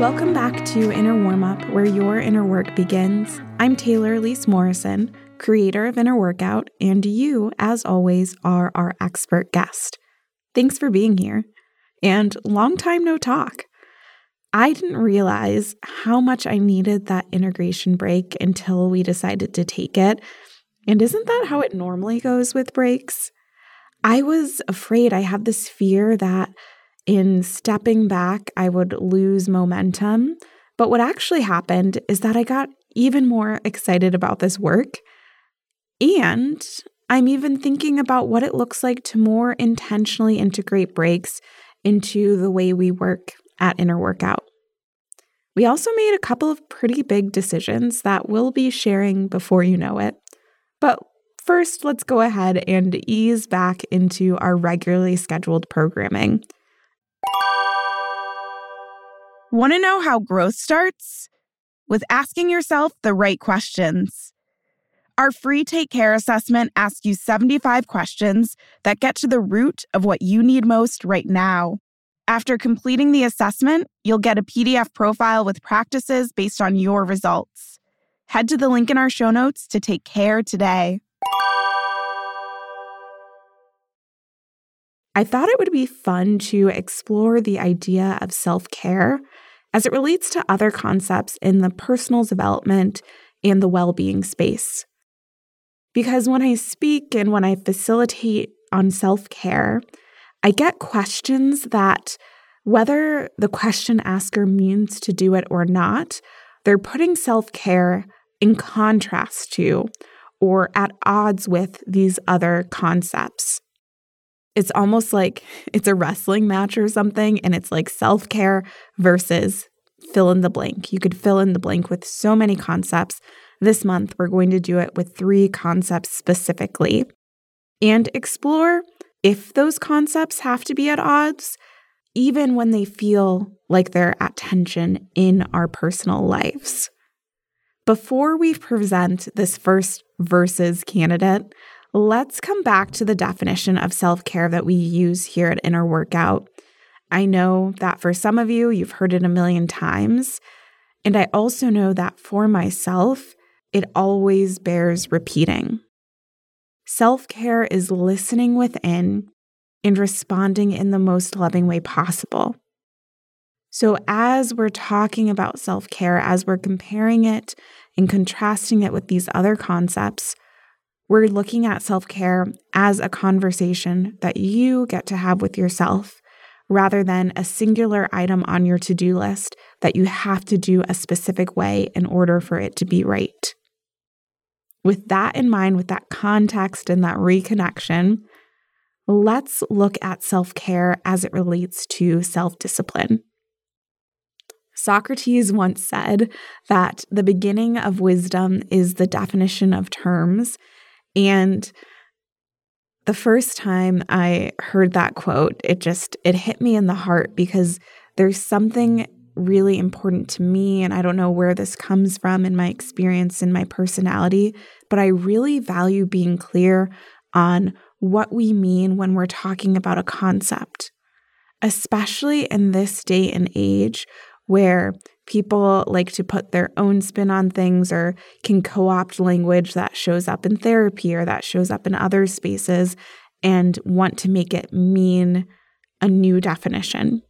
Welcome back to Inner Warm Up, where your inner work begins. I'm Taylor Elyse Morrison, creator of Inner Workout, and you, as always, are our expert guest. Thanks for being here. And long time no talk. I didn't realize how much I needed that integration break until we decided to take it. And isn't that how it normally goes with breaks? I was afraid, I had this fear that in stepping back, I would lose momentum. But what actually happened is that I got even more excited about this work. And I'm even thinking about what it looks like to more intentionally integrate breaks into the way we work at Inner Workout. We also made a couple of pretty big decisions that we'll be sharing before you know it. But first, let's go ahead and ease back into our regularly scheduled programming. Want to know how growth starts? With asking yourself the right questions. Our free Take Care assessment asks you 75 questions that get to the root of what you need most right now. After completing the assessment, you'll get a PDF profile with practices based on your results. Head to the link in our show notes to take care today. I thought it would be fun to explore the idea of self care as it relates to other concepts in the personal development and the well being space. Because when I speak and when I facilitate on self care, I get questions that, whether the question asker means to do it or not, they're putting self care in contrast to or at odds with these other concepts. It's almost like it's a wrestling match or something, and it's like self care versus fill in the blank. You could fill in the blank with so many concepts. This month, we're going to do it with three concepts specifically and explore if those concepts have to be at odds, even when they feel like they're at tension in our personal lives. Before we present this first versus candidate, let's come back to the definition of self care that we use here at Inner Workout. I know that for some of you, you've heard it a million times. And I also know that for myself, it always bears repeating. Self care is listening within and responding in the most loving way possible. So, as we're talking about self care, as we're comparing it and contrasting it with these other concepts, we're looking at self care as a conversation that you get to have with yourself rather than a singular item on your to do list that you have to do a specific way in order for it to be right. With that in mind, with that context and that reconnection, let's look at self care as it relates to self discipline. Socrates once said that the beginning of wisdom is the definition of terms, and the first time I heard that quote, it just it hit me in the heart because there's something really important to me and I don't know where this comes from in my experience and my personality, but I really value being clear on what we mean when we're talking about a concept. Especially in this day and age where people like to put their own spin on things or can co opt language that shows up in therapy or that shows up in other spaces and want to make it mean a new definition.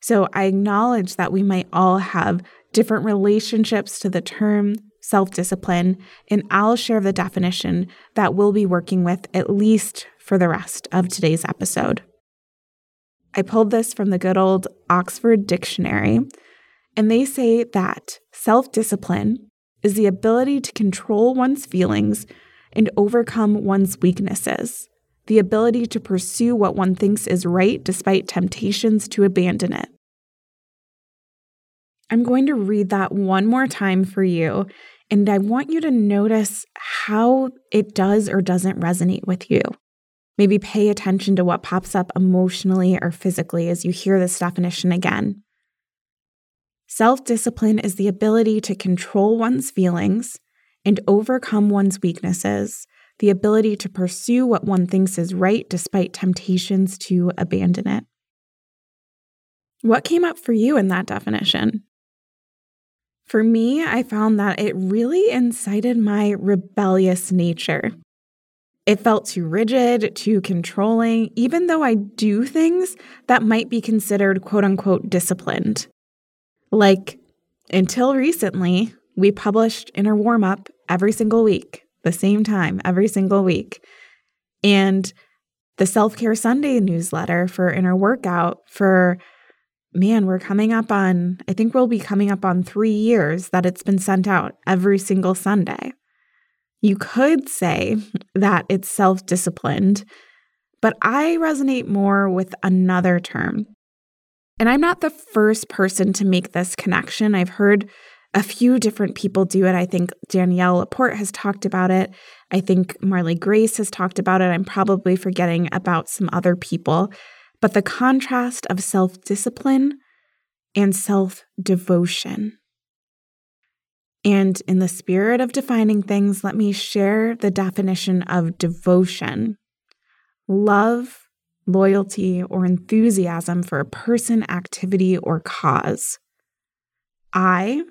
So I acknowledge that we might all have different relationships to the term self discipline, and I'll share the definition that we'll be working with at least for the rest of today's episode. I pulled this from the good old Oxford Dictionary, and they say that self discipline is the ability to control one's feelings and overcome one's weaknesses, the ability to pursue what one thinks is right despite temptations to abandon it. I'm going to read that one more time for you, and I want you to notice how it does or doesn't resonate with you. Maybe pay attention to what pops up emotionally or physically as you hear this definition again. Self discipline is the ability to control one's feelings and overcome one's weaknesses, the ability to pursue what one thinks is right despite temptations to abandon it. What came up for you in that definition? For me, I found that it really incited my rebellious nature. It felt too rigid, too controlling, even though I do things that might be considered quote unquote disciplined. Like, until recently, we published Inner Warm Up every single week, the same time every single week. And the Self Care Sunday newsletter for Inner Workout for man, we're coming up on, I think we'll be coming up on three years that it's been sent out every single Sunday. You could say that it's self disciplined, but I resonate more with another term. And I'm not the first person to make this connection. I've heard a few different people do it. I think Danielle Laporte has talked about it. I think Marley Grace has talked about it. I'm probably forgetting about some other people. But the contrast of self discipline and self devotion. And in the spirit of defining things, let me share the definition of devotion love, loyalty, or enthusiasm for a person, activity, or cause. I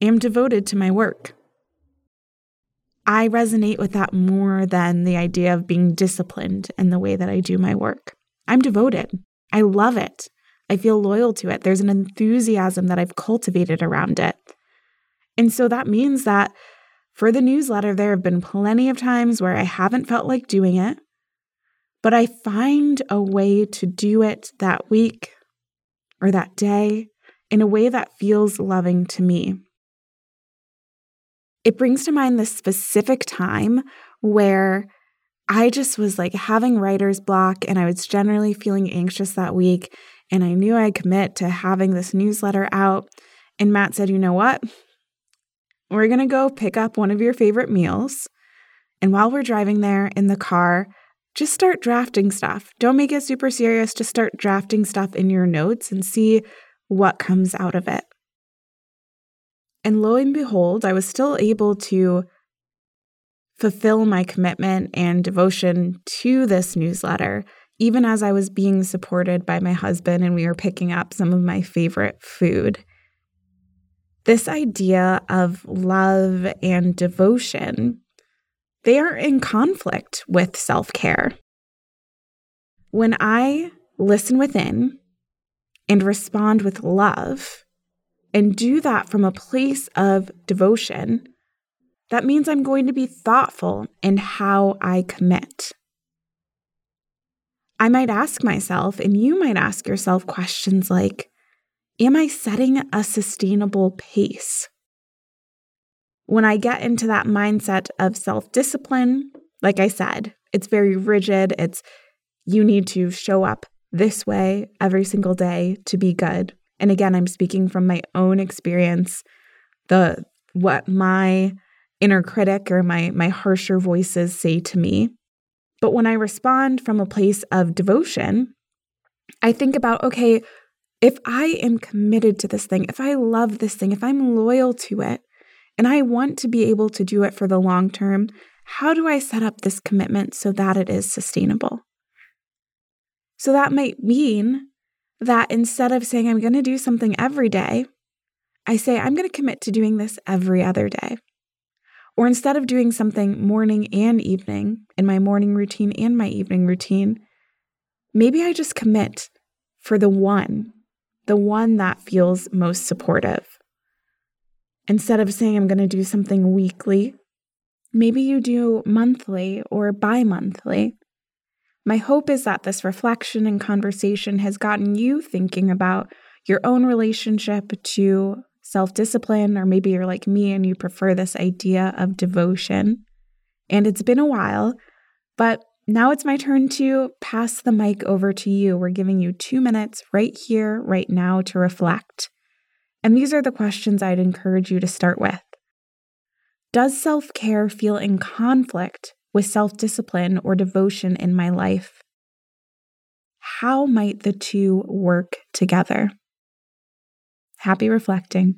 am devoted to my work. I resonate with that more than the idea of being disciplined in the way that I do my work. I'm devoted. I love it. I feel loyal to it. There's an enthusiasm that I've cultivated around it. And so that means that for the newsletter, there have been plenty of times where I haven't felt like doing it, but I find a way to do it that week or that day in a way that feels loving to me. It brings to mind this specific time where I just was like having writer's block and I was generally feeling anxious that week. And I knew I'd commit to having this newsletter out. And Matt said, You know what? We're going to go pick up one of your favorite meals. And while we're driving there in the car, just start drafting stuff. Don't make it super serious. Just start drafting stuff in your notes and see what comes out of it. And lo and behold, I was still able to fulfill my commitment and devotion to this newsletter, even as I was being supported by my husband and we were picking up some of my favorite food this idea of love and devotion, they are in conflict with self care. When I listen within and respond with love and do that from a place of devotion, that means I'm going to be thoughtful in how I commit. I might ask myself, and you might ask yourself questions like Am I setting a sustainable pace? When I get into that mindset of self discipline, like I said, it's very rigid. It's you need to show up this way every single day to be good. And again, I'm speaking from my own experience, the what my inner critic or my my harsher voices say to me. But when I respond from a place of devotion, I think about okay, if I am committed to this thing, if I love this thing, if I'm loyal to it, and I want to be able to do it for the long term, how do I set up this commitment so that it is sustainable? So that might mean that instead of saying I'm going to do something every day, I say I'm going to commit to doing this every other day. Or instead of doing something morning and evening in my morning routine and my evening routine, maybe I just commit for the one the one that feels most supportive. Instead of saying, I'm going to do something weekly, maybe you do monthly or bi monthly. My hope is that this reflection and conversation has gotten you thinking about your own relationship to self discipline, or maybe you're like me and you prefer this idea of devotion. And it's been a while, but now it's my turn to pass the mic over to you. We're giving you two minutes right here, right now to reflect. And these are the questions I'd encourage you to start with. Does self care feel in conflict with self discipline or devotion in my life? How might the two work together? Happy reflecting.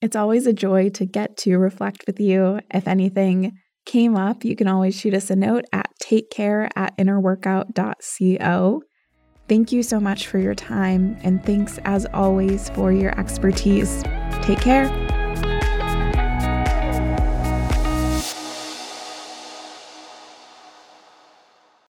It's always a joy to get to reflect with you. If anything came up, you can always shoot us a note at takecare at innerworkout.co. Thank you so much for your time, and thanks as always for your expertise. Take care.